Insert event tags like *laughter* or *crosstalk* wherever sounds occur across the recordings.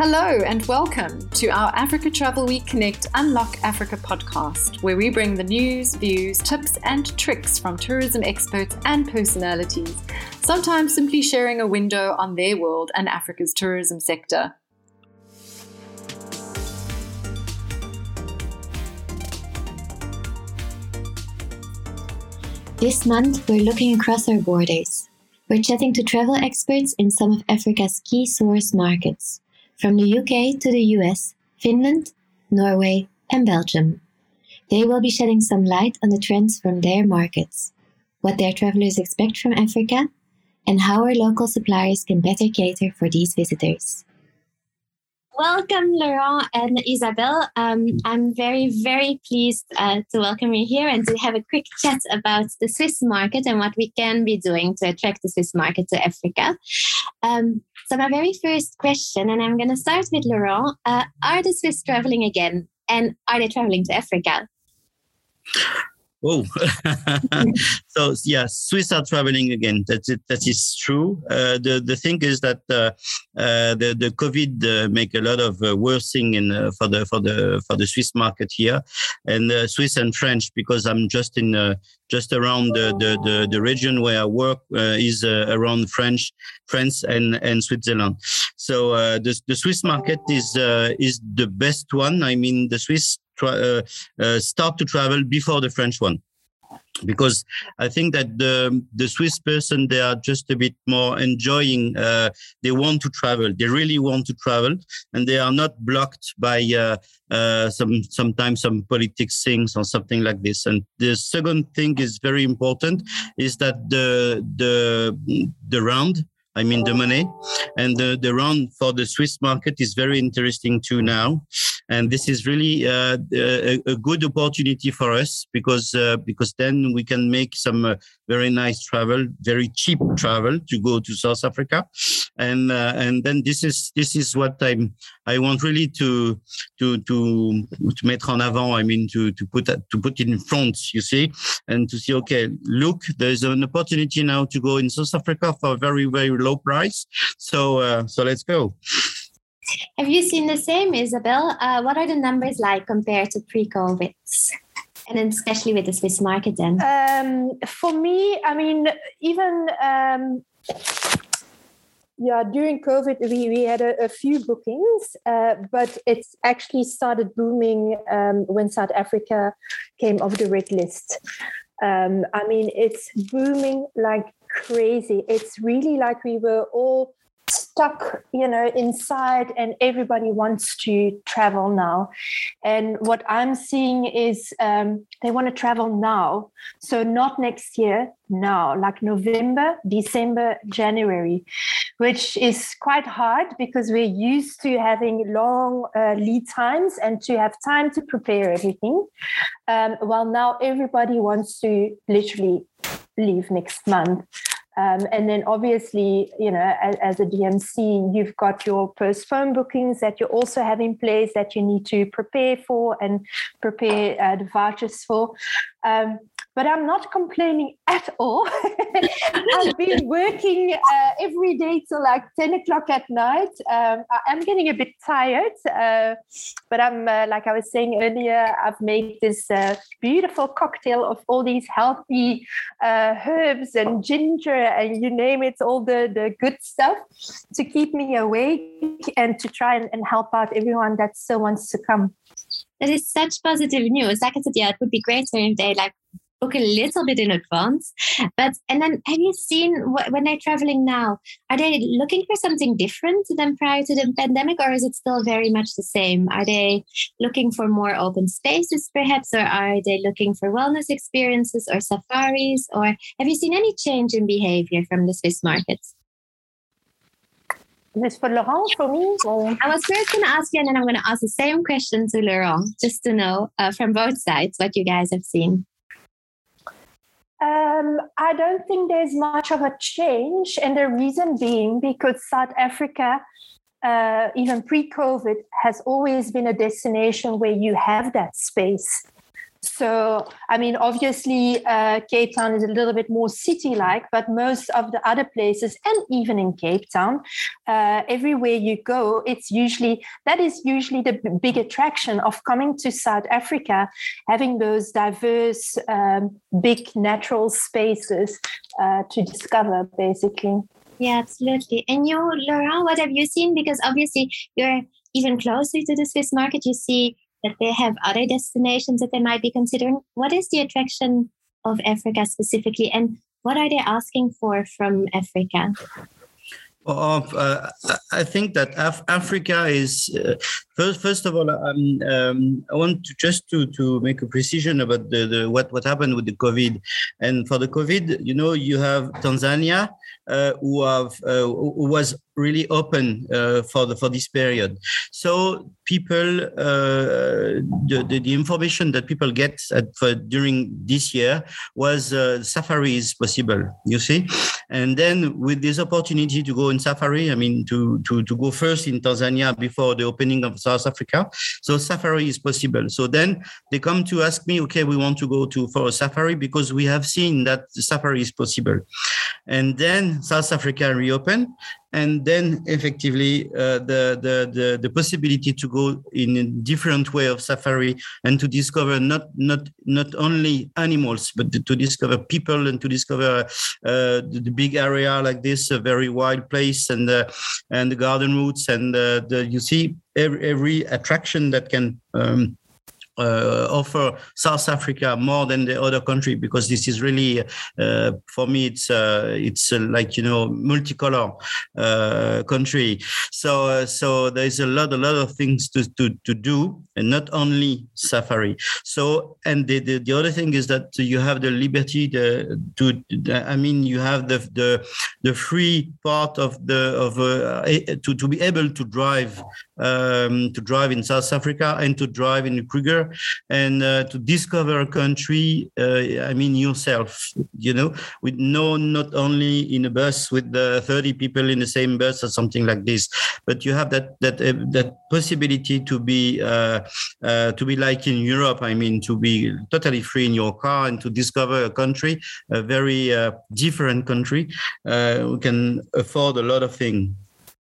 Hello and welcome to our Africa Travel Week Connect Unlock Africa podcast, where we bring the news, views, tips, and tricks from tourism experts and personalities, sometimes simply sharing a window on their world and Africa's tourism sector. This month, we're looking across our borders. We're chatting to travel experts in some of Africa's key source markets from the UK to the US, Finland, Norway, and Belgium. They will be shedding some light on the trends from their markets, what their travelers expect from Africa, and how our local suppliers can better cater for these visitors. Welcome, Laurent and Isabelle. Um, I'm very, very pleased uh, to welcome you here and to have a quick chat about the Swiss market and what we can be doing to attract the Swiss market to Africa. Um, so, my very first question, and I'm going to start with Laurent uh, Are the Swiss traveling again? And are they traveling to Africa? Oh, *laughs* so yeah, Swiss are traveling again. That's it. That is true. Uh, the the thing is that uh, uh, the the COVID uh, make a lot of uh, worse thing in uh, for the for the for the Swiss market here, and Swiss and French because I'm just in just around the, the the, the region where I work is around French France and and Switzerland. So the the Swiss market is is the best one. I mean the Swiss uh, uh, start to travel before the French one because I think that the the Swiss person they are just a bit more enjoying. Uh, they want to travel. They really want to travel, and they are not blocked by uh, uh, some sometimes some politics things or something like this. And the second thing is very important is that the the the rand I mean the money, and the, the rand for the Swiss market is very interesting too now, and this is really uh, a, a, good opportunity for us because uh, because then we can make some uh, very nice travel, very cheap travel to go to South Africa, and uh, and then this is this is what I'm I want really to to to to mettre en avant. I mean to to put to put in front, you see, and to see okay, look, there's an opportunity now to go in South Africa for a very very low price. So uh, so let's go. Have you seen the same, Isabel? Uh, what are the numbers like compared to pre-COVID? And then especially with the Swiss market then? Um, for me, I mean, even um, yeah, during COVID, we, we had a, a few bookings, uh, but it's actually started booming um, when South Africa came off the red list. Um, I mean, it's booming like crazy. It's really like we were all stuck, you know, inside and everybody wants to travel now. And what I'm seeing is um, they want to travel now. So not next year, now, like November, December, January, which is quite hard because we're used to having long uh, lead times and to have time to prepare everything. Um, while now everybody wants to literally leave next month. Um, and then obviously, you know, as, as, a DMC, you've got your post phone bookings that you also have in place that you need to prepare for and prepare uh, the vouchers for. Um, but I'm not complaining at all. *laughs* I've been working uh, every day till like 10 o'clock at night. Um, I am getting a bit tired, uh, but I'm, uh, like I was saying earlier, I've made this uh, beautiful cocktail of all these healthy uh, herbs and ginger and you name it, all the, the good stuff to keep me awake and to try and, and help out everyone that still wants to come. That is such positive news. Like I said, yeah, it would be great if they like book a little bit in advance. But and then have you seen when they're traveling now? Are they looking for something different than prior to the pandemic, or is it still very much the same? Are they looking for more open spaces, perhaps, or are they looking for wellness experiences or safaris? Or have you seen any change in behavior from the Swiss markets? This for Laurent, for me? Or? I was first going to ask you, and then I'm going to ask the same question to Laurent, just to know uh, from both sides what you guys have seen. Um, I don't think there's much of a change, and the reason being because South Africa, uh, even pre-COVID, has always been a destination where you have that space. So, I mean, obviously, uh, Cape Town is a little bit more city like, but most of the other places, and even in Cape Town, uh, everywhere you go, it's usually that is usually the b- big attraction of coming to South Africa, having those diverse, um, big natural spaces uh, to discover, basically. Yeah, absolutely. And you, Laurent, what have you seen? Because obviously, you're even closer to the Swiss market. You see that they have other destinations that they might be considering. What is the attraction of Africa specifically, and what are they asking for from Africa? Of, uh, I think that Af- Africa is uh, first. First of all, um, um, I want to just to, to make a precision about the, the what what happened with the COVID. And for the COVID, you know, you have Tanzania, uh, who have uh, who was really open uh, for the for this period. So people, uh, the, the, the information that people get at, for, during this year was safari is possible. You see, and then with this opportunity to go in safari, I mean to to to go first in Tanzania before the opening of South Africa. So safari is possible. So then they come to ask me, okay, we want to go to for a safari because we have seen that safari is possible, and then South Africa reopened, and then effectively uh, the, the, the the possibility to go in a different way of safari and to discover not not not only animals but to discover people and to discover uh, the, big area like this a very wild place and uh, and the garden routes and uh, the you see every, every attraction that can um, offer South Africa more than the other country because this is really uh, for me it's uh, it's uh, like you know multicolor uh, country. So uh, so there's a lot a lot of things to to, to do and not only safari. So and the, the, the other thing is that you have the liberty to, to I mean you have the the the free part of the of to to be able to drive um, to drive in South Africa and to drive in Kruger and uh, to discover a country. Uh, I mean, yourself, you know, with no, not only in a bus with the 30 people in the same bus or something like this, but you have that that uh, that possibility to be uh, uh, to be like in Europe. I mean, to be totally free in your car and to discover a country, a very uh, different country. we can afford a lot of things.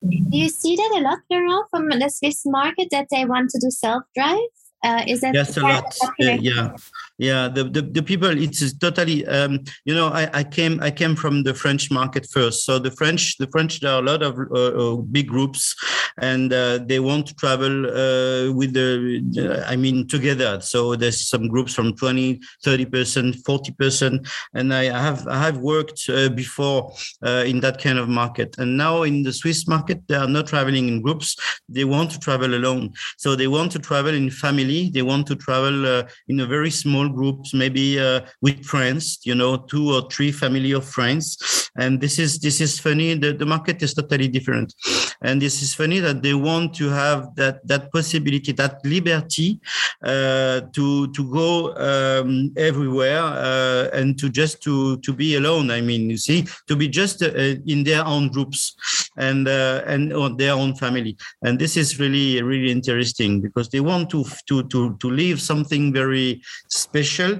Do you see that a lot, Laurent, from the Swiss market that they want to do self drive? Uh, is that yes, a lot. yeah, yeah the, the, the people it's totally um, you know I, I came i came from the french market first. So the french the french there are a lot of uh, uh big groups and uh, they want to travel uh, with the i mean together. So there's some groups from 20 30 percent 40 percent. And i have i have worked uh, before uh, in that kind of market. And now in the swiss market they are not traveling in groups. They want to travel alone. So they want to travel in family. They want to travel in a very small small groups, maybe uh, with friends, you know, two or three family of friends. And this is this is funny. The, the market is totally different, and this is funny that they want to have that that possibility, that liberty uh, to to go um, everywhere uh, and to just to to be alone. I mean, you see, to be just uh, in their own groups and uh, and their own family. And this is really really interesting because they want to to to to live something very special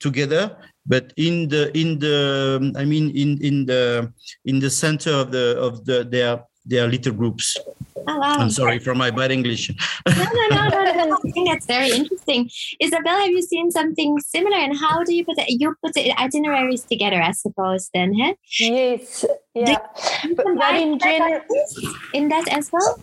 together but in the in the i mean in in the in the center of the of the their their little groups oh, wow. i'm sorry for my bad english *laughs* no no no no, no. *laughs* i think that's very interesting isabel have you seen something similar and how do you put it you put the itineraries together i suppose then huh? yes yeah but, but in general in that as well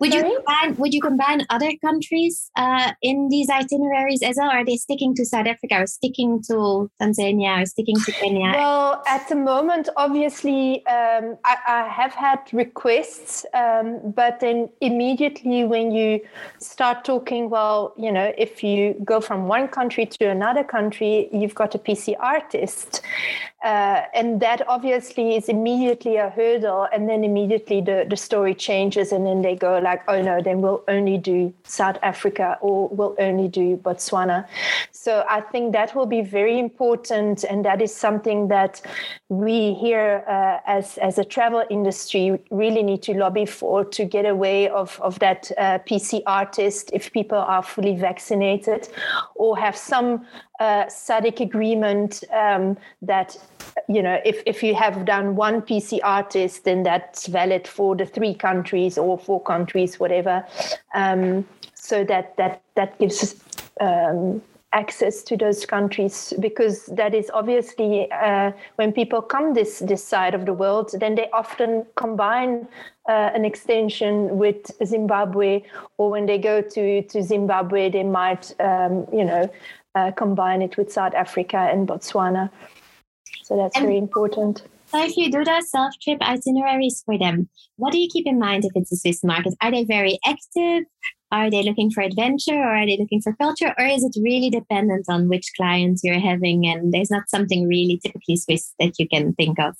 would Sorry? you combine Would you combine other countries uh, in these itineraries as well? Or are they sticking to South Africa, or sticking to Tanzania, or sticking to Kenya? Well, at the moment, obviously, um, I, I, have had requests, um, but then immediately when you start talking, well, you know, if you go from one country to another country, you've got a PCR test, uh, and that obviously is immediately a hurdle, and then immediately the the story changes, and then they go like, oh no, then we'll only do South Africa or we'll only do Botswana. So I think that will be very important, and that is something that we here uh, as as a travel industry really need to lobby for to get away of of that uh, PCR test if people are fully vaccinated or have some uh, SADC agreement um, that you know if, if you have done one PCR test then that's valid for the three countries or four countries whatever. Um, so that that that gives um, access to those countries because that is obviously uh, when people come this this side of the world then they often combine uh, an extension with Zimbabwe or when they go to to Zimbabwe they might um, you know uh, combine it with South Africa and Botswana. So that's and very important. So if you. Do those self trip itineraries for them. What do you keep in mind if it's a Swiss market? Are they very active? Are they looking for adventure or are they looking for culture? Or is it really dependent on which clients you're having and there's not something really typically Swiss that you can think of?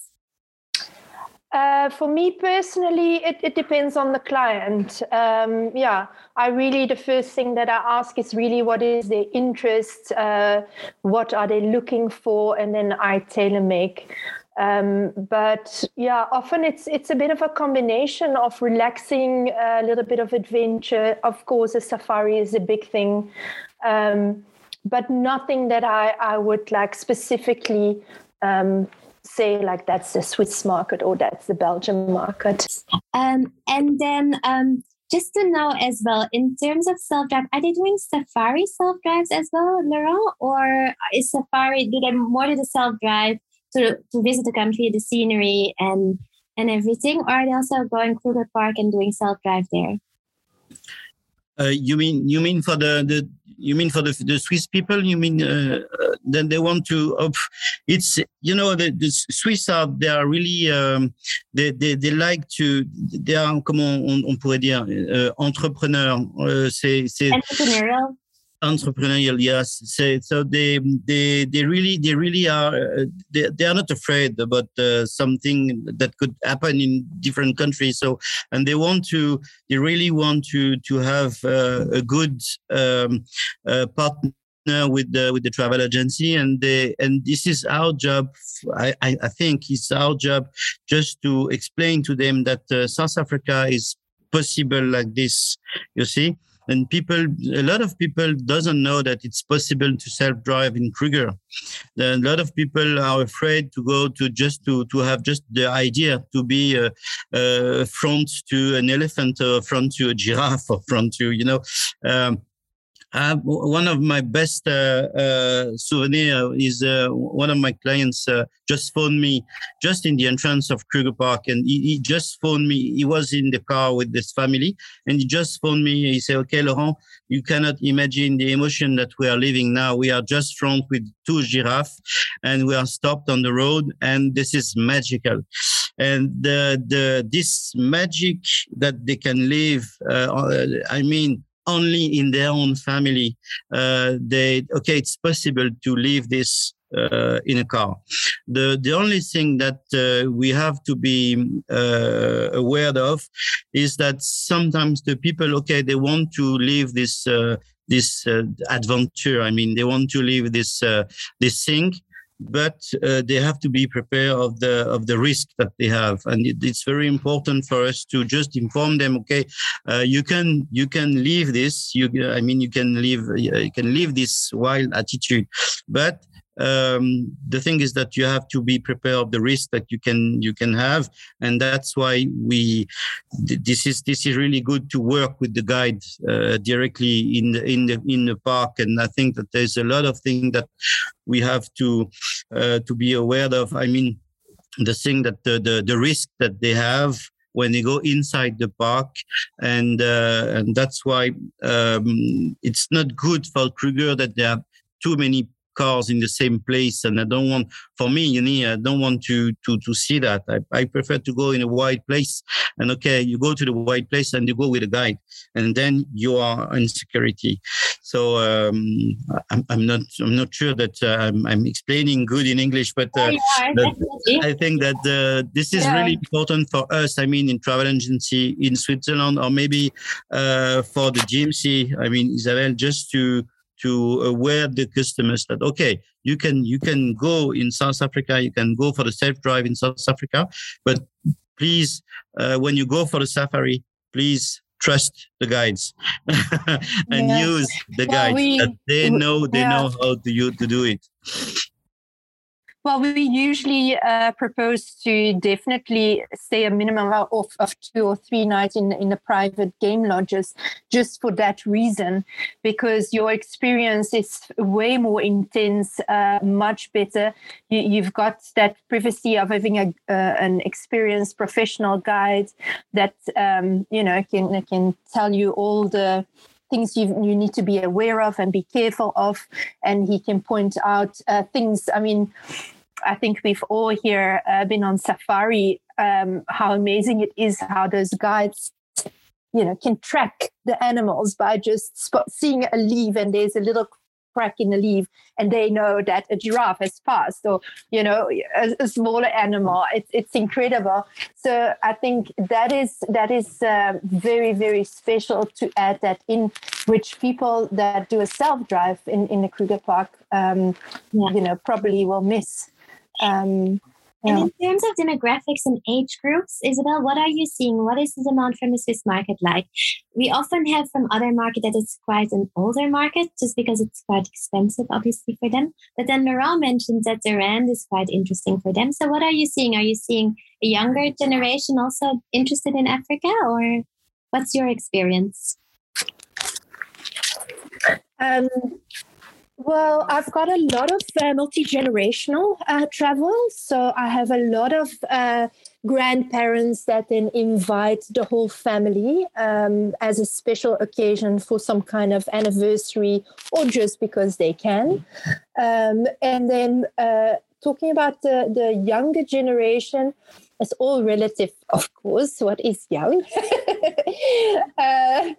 Uh, for me personally, it, it, depends on the client. Um, yeah, I really, the first thing that I ask is really what is their interest, uh, what are they looking for, and then I tailor make. Um, but yeah, often it's it's a bit of a combination of relaxing, a little bit of adventure. Of course, a safari is a big thing, um, but nothing that I I would like specifically um, say like that's the Swiss market or that's the Belgian market. Um, and then um, just to know as well, in terms of self drive, are they doing safari self drives as well, Laurent, or is safari do they more do the self drive? to, to visit the country, the scenery, and and everything? Or are they also going Kruger Park and doing self drive there? Uh, you mean you mean for the, the you mean for the the Swiss people? You mean uh, uh, then they want to? Uh, it's you know the, the Swiss are they are really um, they, they they like to they are comment on, on pourrait dire uh, entrepreneurs. Uh, c'est c'est entrepreneurial entrepreneurial yes so, so they they they really they really are uh, they, they are not afraid about uh, something that could happen in different countries. So and they want to they really want to to have uh, a good um, uh, partner with the with the travel agency. And they and this is our job. I, I think it's our job just to explain to them that uh, south africa is possible like this you see and people a lot of people doesn't know that it's possible to self-drive in kruger. A lot of people are afraid to go to just to to have just the idea to be a, a front to an elephant or front to a giraffe or front to you know um, uh, one of my best uh, uh, souvenir is uh, one of my clients uh, just phoned me just in the entrance of Kruger Park, and he, he, just phoned me. He was in the car with this family, and he just phoned me. He said, "Okay, Laurent, you cannot imagine the emotion that we are living now. We are just front with two giraffes, and we are stopped on the road, and this is magical." and the the this magic that they can live uh, i mean only in their own family uh, they okay it's possible to leave this uh, in a car. The the only thing that uh, we have to be uh, aware of is that sometimes the people okay they want to leave this uh, this uh, adventure. I mean they want to leave this this thing, but uh, they have to be prepared of the of the risk that they have. And it, it's very important for us to just inform them okay uh, you can you can leave this you i mean you can leave you can leave this wild attitude. But um, the thing is that you have to be prepared of the risk that you can you can have. And that's why we this is this is really good to work with the guide uh, directly in the in the in the park. And i think that there's a lot of things that we have to uh, to be aware of. I mean the thing that the, the the risk that they have when they go inside the park, and uh, and that's why um, it's not good for Kruger that there are too many cars in the same place. And I don't want, for me, you know, I don't want to, to, to see that. I, I prefer to go in a wide place. And okay, you go to the wide place and you go with a guide and then you are in security. So, um, I'm, I'm not, I'm not sure that uh, I'm, I'm, explaining good in English, but, uh, I think that uh, this is yeah. really important for us. I mean, in travel agency in Switzerland or maybe uh, for the DMC. I mean, Isabel, just to to aware the customers that okay you can you can go in south africa you can go for the self drive in south africa but please uh, when you go for the safari please trust the guides *laughs* and yeah. use the well, guides we, they know they yeah. know how to you to do it well, we usually uh, propose to definitely stay a minimum of, of two or three nights in, in the private game lodges just for that reason, because your experience is way more intense, uh, much better. You, have got that privacy of having a, uh, an experienced professional guide that, um, you know, can, can tell you all the things you, you need to be aware of and be careful of. And he can point out uh, things. I mean, I think we've all here uh, been on safari. Um, how amazing it is how those guides, you know, can track the animals by just spot, seeing a leaf and there's a little crack in the leaf, and they know that a giraffe has passed, or you know, a, a smaller animal. It's it's incredible. So I think that is that is uh, very very special to add that in, which people that do a self drive in in the Kruger Park, um, yeah. you know, probably will miss. Um, yeah. And in terms of demographics and age groups, Isabel, what are you seeing? What is the demand from the Swiss market like? We often have from other market that it's quite an older market just because it's quite expensive, obviously, for them. But then Laurent mentioned that the rand is quite interesting for them. So what are you seeing? Are you seeing a younger generation also interested in Africa or what's your experience? Um, well, I've got a lot of uh, multi generational uh, travel. So I have a lot of uh, grandparents that then invite the whole family um, as a special occasion for some kind of anniversary or just because they can. Um, and then uh, talking about the, the younger generation, it's all relative, of course. What is young? *laughs* Uh,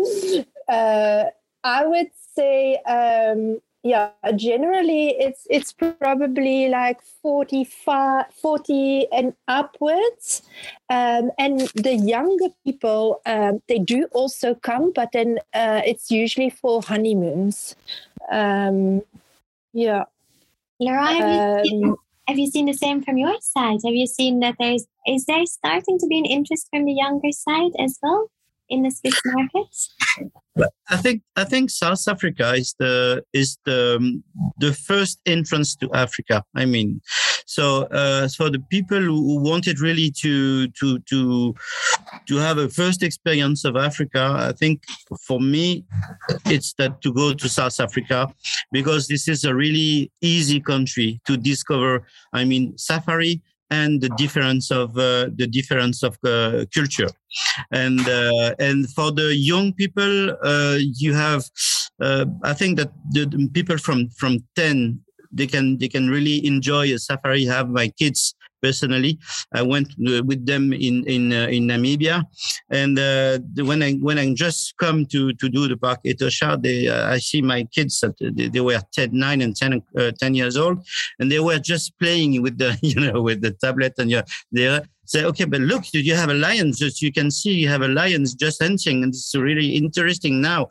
uh, I would say um, yeah generally it's it's probably like 45 40 and upwards. Um, and the younger people um, they do also come but then uh, it's usually for honeymoons. Um, yeah. Laura, have, you seen, um, have you seen the same from your side? Have you seen that there's is there starting to be an interest from the younger side as well in the Swiss markets? I think I think South Africa is the is the um, the first entrance to Africa. I mean, so uh, for the people who wanted really to to to to have a first experience of Africa, I think for me, it's that to go to South Africa because this is a really easy country to discover. I mean, safari and the difference of uh, the difference of uh, culture. And uh, and for the young people uh, you have uh, i think that the, the, people from from 10 they can they can really enjoy a safari have my kids personally. I went uh, with them in in uh, in Namibia, and uh, when I when I just come to to do the park Etosha, they I see my kids that they, they were 10, 9 and 10, 10 years old, and they were just playing with the *laughs* you know with the tablet and yeah, they say, okay, but look, you have a lion. Just you can see you have a lion just hunting, and it's really interesting now.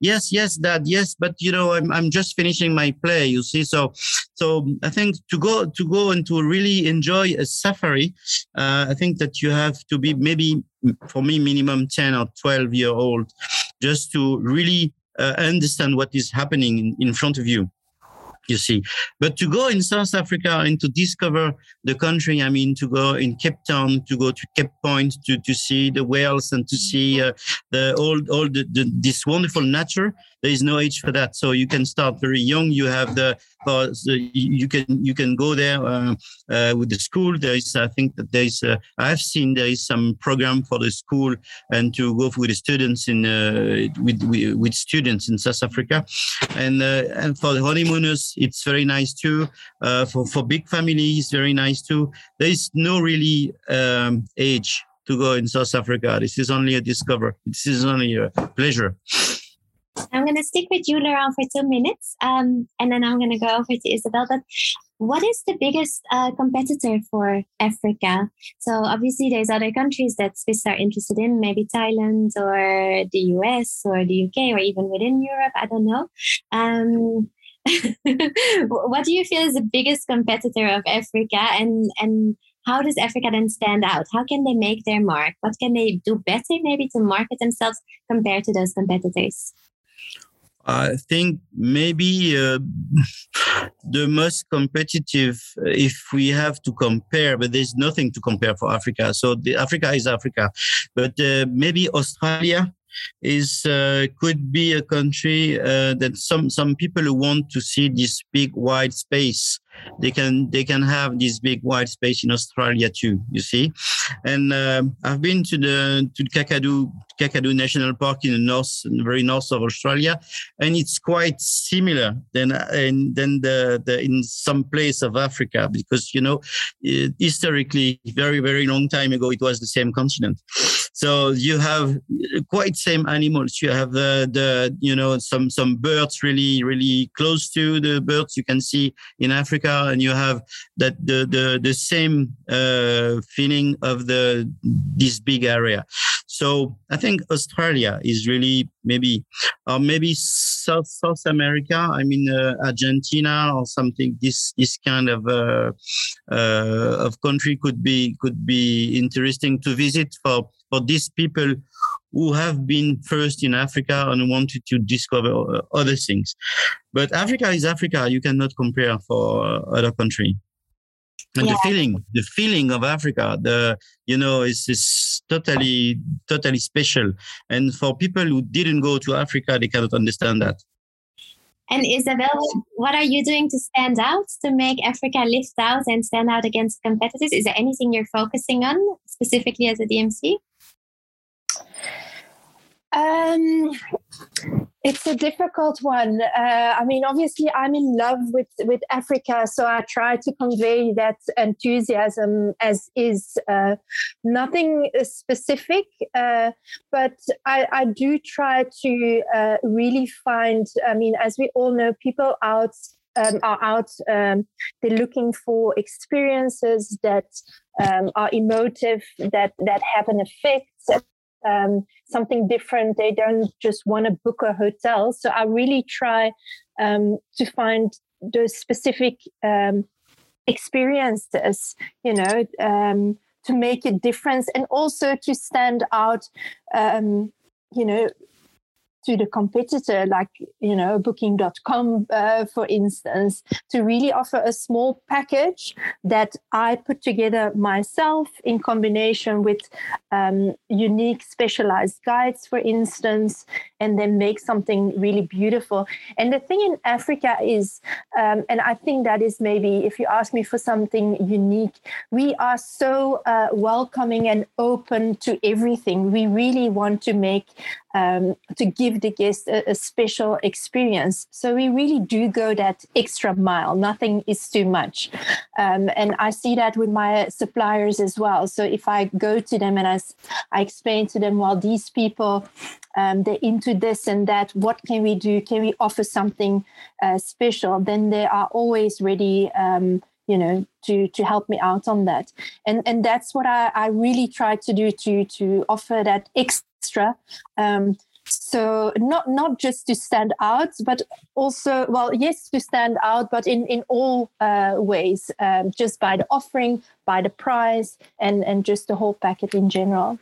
Yes, yes, Dad, yes, but you know, I'm I'm just finishing my play. You see, so so I think to go to go and to really enjoy a safari, uh, I think that you have to be maybe for me minimum ten or twelve year old, just to really uh, understand what is happening in, in front of you you see. But to go in South Africa and to discover the country, I mean, to go in Cape Town, to go to Cape Point, to, to see the whales and to see uh, the all, all the, the, this wonderful nature, there is no age for that. So you can start very young. You have the, the, you can you can go there uh, uh, with the school. There is I think that there is uh, I've seen there is some program for the school and to go with the students in with, with, with students in South Africa, and and for the honeymooners it's very nice too. for for big families very nice too. There is no really um, age to go in South Africa. This is only a discover. This is only a pleasure. I'm going to stick with you, Laurent, for two minutes, um, and then I'm going to go over to Isabel. But what is the biggest uh, competitor for Africa? So obviously, there's other countries that Swiss are interested in, maybe Thailand or the US or the UK or even within Europe. I don't know. Um, *laughs* what do you feel is the biggest competitor of Africa, and and how does Africa then stand out? How can they make their mark? What can they do better, maybe, to market themselves compared to those competitors? I think maybe uh, *laughs* the most competitive, if we have to compare, but there's nothing to compare for Africa. So the Africa is Africa, but uh, maybe Australia is uh, could be a country uh, that some some people who want to see this big wide space they can they can have this big wide space in Australia too. You see, and uh, I've been to the to Kakadu Kakadu National Park in the north, in the very north of Australia, and it's quite similar than than the, the in some place of Africa because you know historically very very long time ago it was the same continent. So you have quite same animals. You have the the you know some some birds really really close to the birds you can see in Africa Africa, and you have that the the the same uh, feeling of the this big area. So I think Australia is really maybe, or maybe South South America. I mean uh, Argentina or something. This this kind of uh, uh, of country could be could be interesting to visit for for these people who have been first in Africa and wanted to discover uh, other things. But Africa is Africa. You cannot compare for other country. And yeah. the feeling, the feeling of Africa, the you know, is is totally, totally special. And for people who didn't go to Africa, they cannot understand that. And Isabel, what are you doing to stand out to make Africa lift out and stand out against competitors? Is there anything you're focusing on specifically as a DMC? Um, it's a difficult one. Uh, I mean, obviously, I'm in love with with Africa, so I try to convey that enthusiasm as is. Uh, nothing specific, uh, but I, I, do try to uh, really find. I mean, as we all know, people out um, are out. Um, they're looking for experiences that um, are emotive, that that have an effect um, something different. They don't just want to book a hotel. So I really try um, to find those specific um, experiences, you know, um, to make a difference and also to stand out, um, you know, to the competitor like you know booking.com uh, for instance to really offer a small package that i put together myself in combination with um, unique specialized guides for instance and then make something really beautiful. And the thing in africa is um, and i think that is maybe if you ask me for something unique we are so uh, welcoming and open to everything. We really want to make um, to give the guest a, a, special experience. So we really do go that extra mile. Nothing is too much. Um, and I see that with my suppliers as well. So if I go to them and I, I explain to them, well, these people, um, they're into this and that, what can we do? Can we offer something uh, special? Then they are always ready um, you know to to help me out on that and and that's what i i really try to do to to offer that ex- extra. Um, so not not just to stand out, but also well, yes, to stand out, but in in all uh, ways, um, just by the offering, by the price, and and just the whole package in general.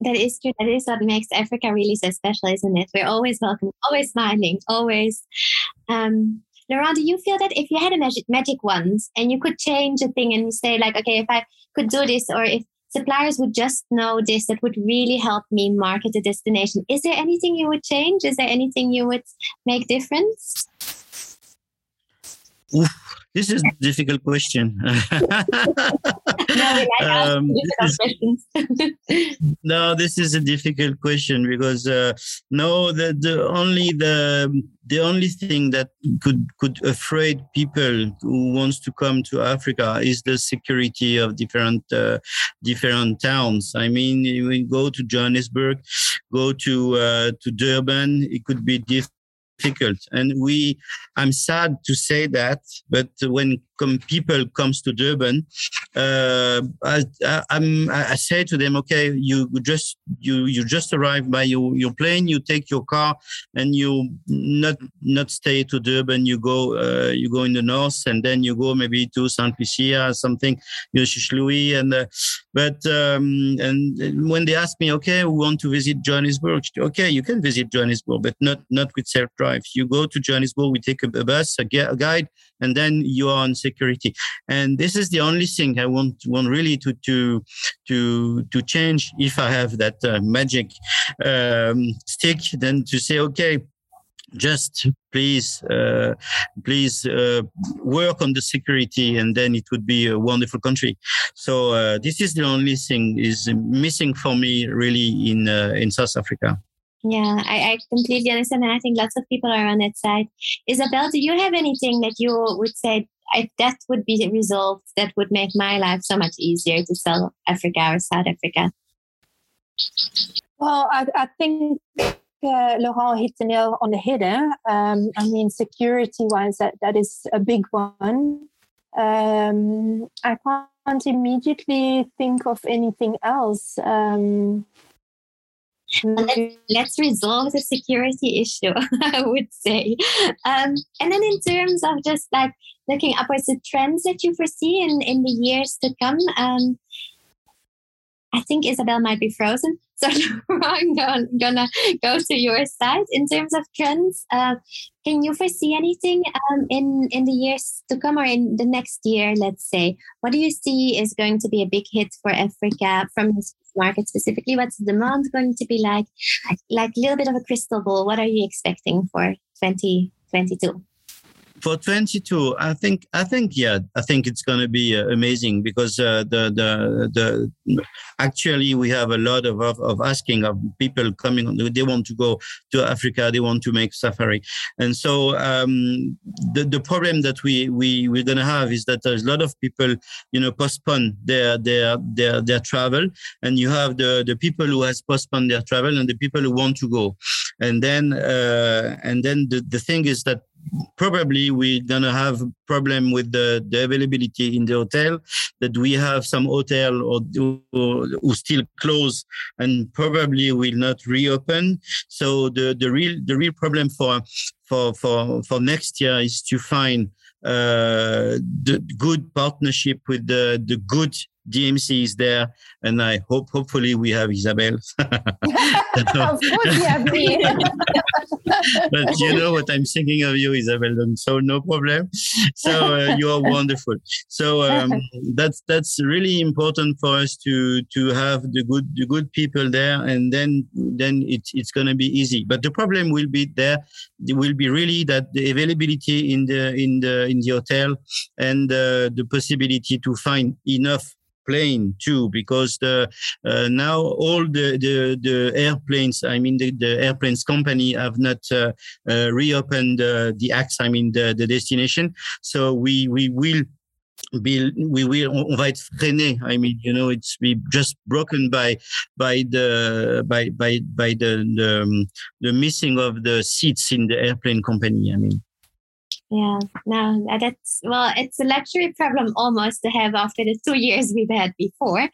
That is true. That is what makes Africa really so special, isn't it? We're always welcome, always smiling, always. Um, Laurent, do you feel that if you had a magic, magic wand and you could change a thing and say like, okay, if I could do this, or if suppliers would just know this that would really help me market the destination. Is there anything you would change? Is there anything you would make difference? Oof, this is a difficult question. *laughs* no, um, is, *laughs* no, this is a difficult question because uh, no, the, the only the the only thing that could could afraid people who wants to come to Africa is the security of different uh, different towns. I mean, we go to Johannesburg, go to uh, to Durban, it could be different difficult and we i'm sad to say that but when come people comes to durban uh, I, I, I, say to them okay you just you you just arrive by your, your plane you take your car and you not not stay to durban. You go uh, you go in the north and then you go maybe to saint lucia or something you know, and uh, but um, and when they ask me okay we want to visit johannesburg okay you can visit johannesburg but not not with self drive you go to johannesburg we take a, a bus a, a guide and then you are on security. And this is the only thing I want want really to to to to change. If I have that uh, magic um, stick, then to say, okay, just please uh, please uh, work on the security and then it would be a wonderful country so uh, this is the only thing is missing for me really in uh, in south africa yeah, I, I completely understand. And I think lots of people are on that side. Isabel, do you have anything that you would say if that would be resolved, that would make my life so much easier to sell Africa or South Africa? Well, I, I think uh, Laurent hit the nail on the head. Eh? Um, I mean, security wise, that, that is a big one. Um, I can't immediately think of anything else. Um, let's, resolve the security issue, *laughs* I would say. Um, and then in terms of just like looking upwards, the trends that you foresee in, in the years to come, um, I think Isabel might be frozen. *laughs* So *laughs* I'm gonna, gonna go to your side in terms of trends. Uh, can you foresee anything um, in in the years to come or in the next year? Let's say, what do you see is going to be a big hit for Africa from this market specifically? What's the demand going to be like? Like a little bit of a crystal ball. What are you expecting for 2022? For 22 i think i think yeah i think it's going to be uh, amazing because uh, the the the actually we have a lot of, of, of asking of people coming on they want to go to africa they want to make safari. And so um, the, the problem that we we we're going to have is that there's a lot of people you know postpone their their their their travel. And you have the the people who has postponed their travel and the people who want to go and then uh, and then the, the thing is that probably we're gonna have problem with the, the availability in the hotel that we have some hotel or, or who still close and probably will not reopen. So the the real the real problem for for for for next year is to find uh, the good partnership with the the good DMC is there, and I hope hopefully we have Isabel. *laughs* of course, you have me. *laughs* but you know what I'm thinking of you, Isabel. So no problem. So uh, you are wonderful. So um, that's that's really important for us to to have the good the good people there, and then then it's it's gonna be easy. But the problem will be there. It will be really that the availability in the in the in the hotel and uh, the possibility to find enough plane too because the uh, now all the, the the airplanes i mean the, the airplanes company have not uh, uh, reopened the acts i mean the, the destination. So we we will be we will on va i mean you know it's be just broken by by the by by by the the, um, the missing of the seats in the airplane company i mean yeah, no, that's well, it's a luxury problem almost to have after the two *laughs* years we've had before.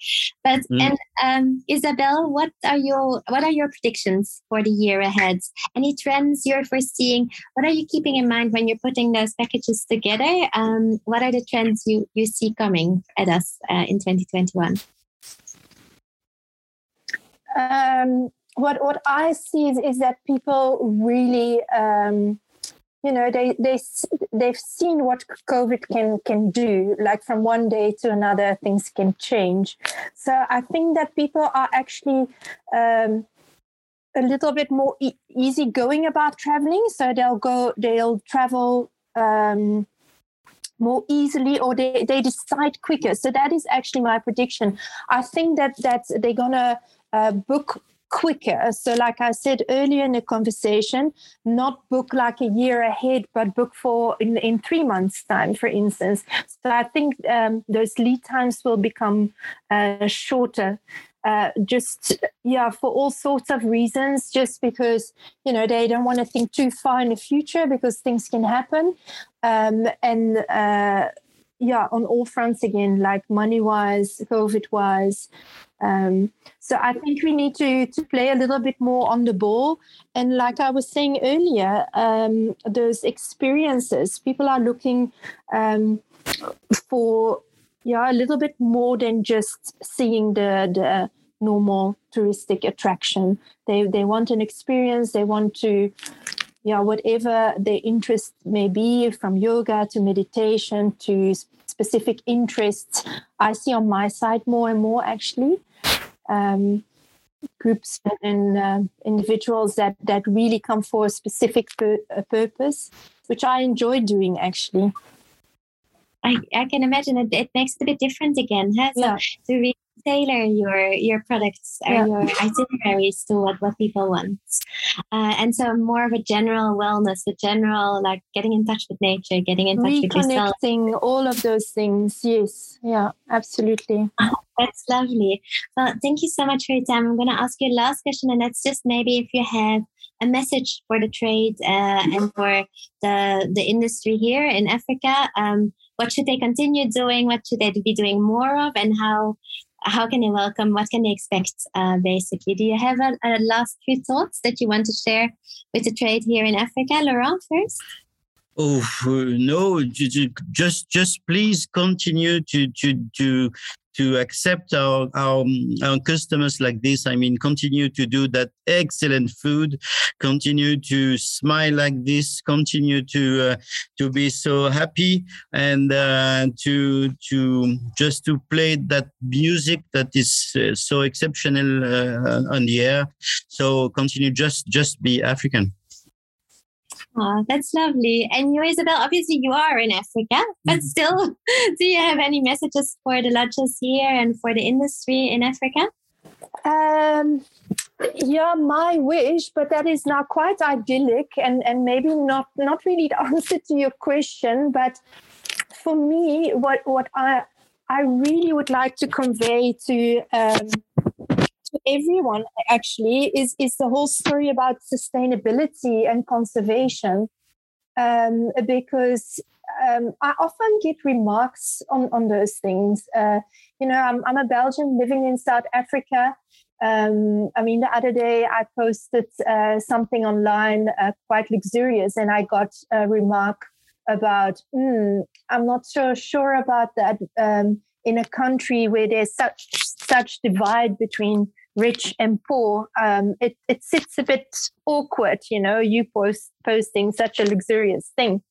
But mm. and um, Isabel, what are your what are your predictions for the year ahead? Any trends you're foreseeing? What are you keeping in mind when you're putting those packages together? Um, what are the trends you you see coming at us uh, in 2021? Um, what what I see is, is that people really um, you know they they they've seen what covid can can do like from one day to another things can change so i think that people are actually um, a little bit more e- easy going about traveling so they'll go they'll travel um, more easily or they, they decide quicker. So that is actually my prediction. I think that that they're gonna uh, book quicker. So, like I said earlier in the conversation, not book like a year ahead, but book for in, in three months' time, for instance. So, I think um, those lead times will become uh, shorter. Uh, just yeah for all sorts of reasons just because you know they don't want to think too far in the future because things can happen um, and uh, yeah on all fronts again like money wise covid wise um, so I think we need to to play a little bit more on the ball. And like I was saying earlier, um, those experiences, people are looking um, for yeah a little bit more than just seeing the the normal touristic attraction. They they want an experience. They want to yeah whatever their interest may be, from yoga to meditation to specific interests. I see on my side more and more actually um, groups and uh, individuals that that really come for a specific pur- a purpose, which I enjoy doing actually. I, I can imagine it, it makes it a bit different again. Huh? So yeah. to really tailor your your products or yeah. your itineraries to what, what people want. Uh, and so more of a general wellness, a general like getting in touch with nature, getting in touch with yourself. Reconnecting, all of those things. Yes. Yeah, absolutely. That's lovely. Well, thank you so much for your time. I'm going to ask you a last question, and that's just maybe if you have a message for the trade uh, and for the the industry here in Africa. Um, what should they continue doing? What should they be doing more of? And how how can they welcome? What can they expect? Uh, basically, do you have a, a, last few thoughts that you want to share with the trade here in Africa, Laurent? First. Oh no! Just just please continue to to to to accept our, our, our customers like this. I mean, continue to do that excellent food, continue to smile like this, continue to uh, to be so happy, and uh, to to just to play that music that is uh, so exceptional uh, on the air. So continue, just just be African. Oh, that's lovely. And you, Isabel, obviously you are in Africa, but mm-hmm. still, *laughs* do you have any messages for the lodges here and for the industry in Africa? Um, yeah, my wish, but that is now quite idyllic and, and maybe not not really the *laughs* answer to your question. But for me, what what I I really would like to convey to um, to everyone actually is is the whole story about sustainability and conservation um, because um, I often get remarks on, on those things. Uh, you know, I'm, I'm a Belgian living in South Africa. Um, I mean, the other day I posted uh, something online uh, quite luxurious, and I got a remark about, mm, I'm not so sure about that um, in a country where there's such such divide between rich and poor, um, it, it sits a bit awkward, you know, you post posting such a luxurious thing.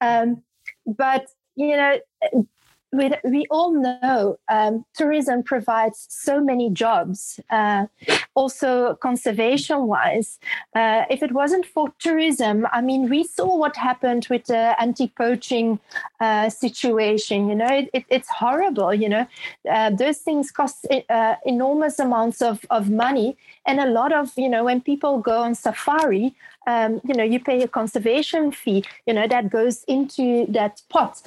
Um, but, you know, we, we all know um, tourism provides so many jobs, uh, also conservation wise. Uh, if it wasn't for tourism, I mean, we saw what happened with the anti poaching uh, situation. You know, it, it, it's horrible. You know, uh, those things cost uh, enormous amounts of, of money. And a lot of, you know, when people go on safari, um, you know, you pay a conservation fee, you know, that goes into that pot.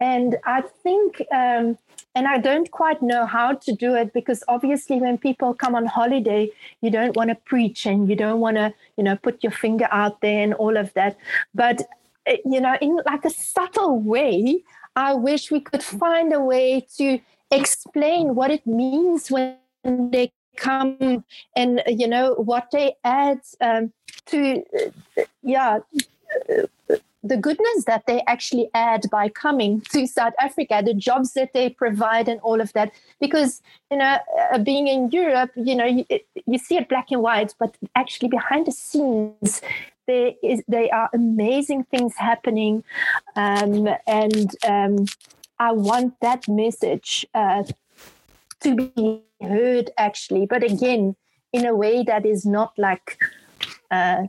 And I think, um, and I don't quite know how to do it because obviously when people come on holiday, you don't want to preach and you don't want to, you know, put your finger out there and all of that. But, eh, you know, in like a subtle way, I wish we could find a way to explain what it means when they come and you know what they add um, to uh, yeah the goodness that they actually add by coming to South Africa, the jobs that they provide, and all of that. Because you know, uh, being in Europe, you know, you, you, see it black and white, but actually behind the scenes, there is there are amazing things happening, um, and um, I want that message uh, to be heard actually but again in a way that is not like uh,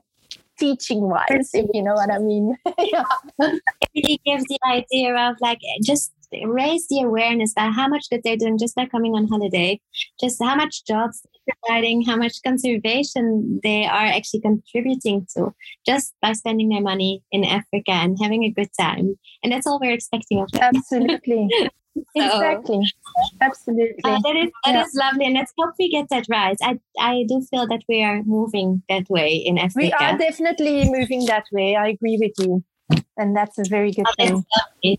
teaching wise, if you know what I mean. *laughs* yeah. It really gives the idea of like just raise the awareness about how much good they're doing just by coming on holiday, just how much jobs they're providing, how much conservation they are actually contributing to just by spending their money in Africa and having a good time. And that's all we're expecting of them. Absolutely. *laughs* exactly. Absolutely. uh, that is that yeah. is lovely and let's hope we get that right. I i do feel that we are moving that way in africa. we are definitely moving that way. I agree with you. And that's a very good oh, thing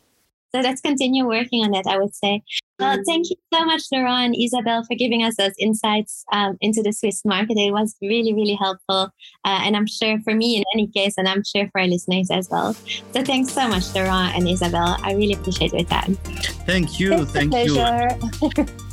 so let's continue working on that, I would say. Well, thank you so much, Laurent and Isabelle, for giving us those insights um, into the Swiss market. It was really, really helpful. Uh, and I'm sure for me in any case, and I'm sure for our listeners as well. So thanks so much, Laurent and Isabel. I really appreciate your time. Thank you. It's thank you. *laughs*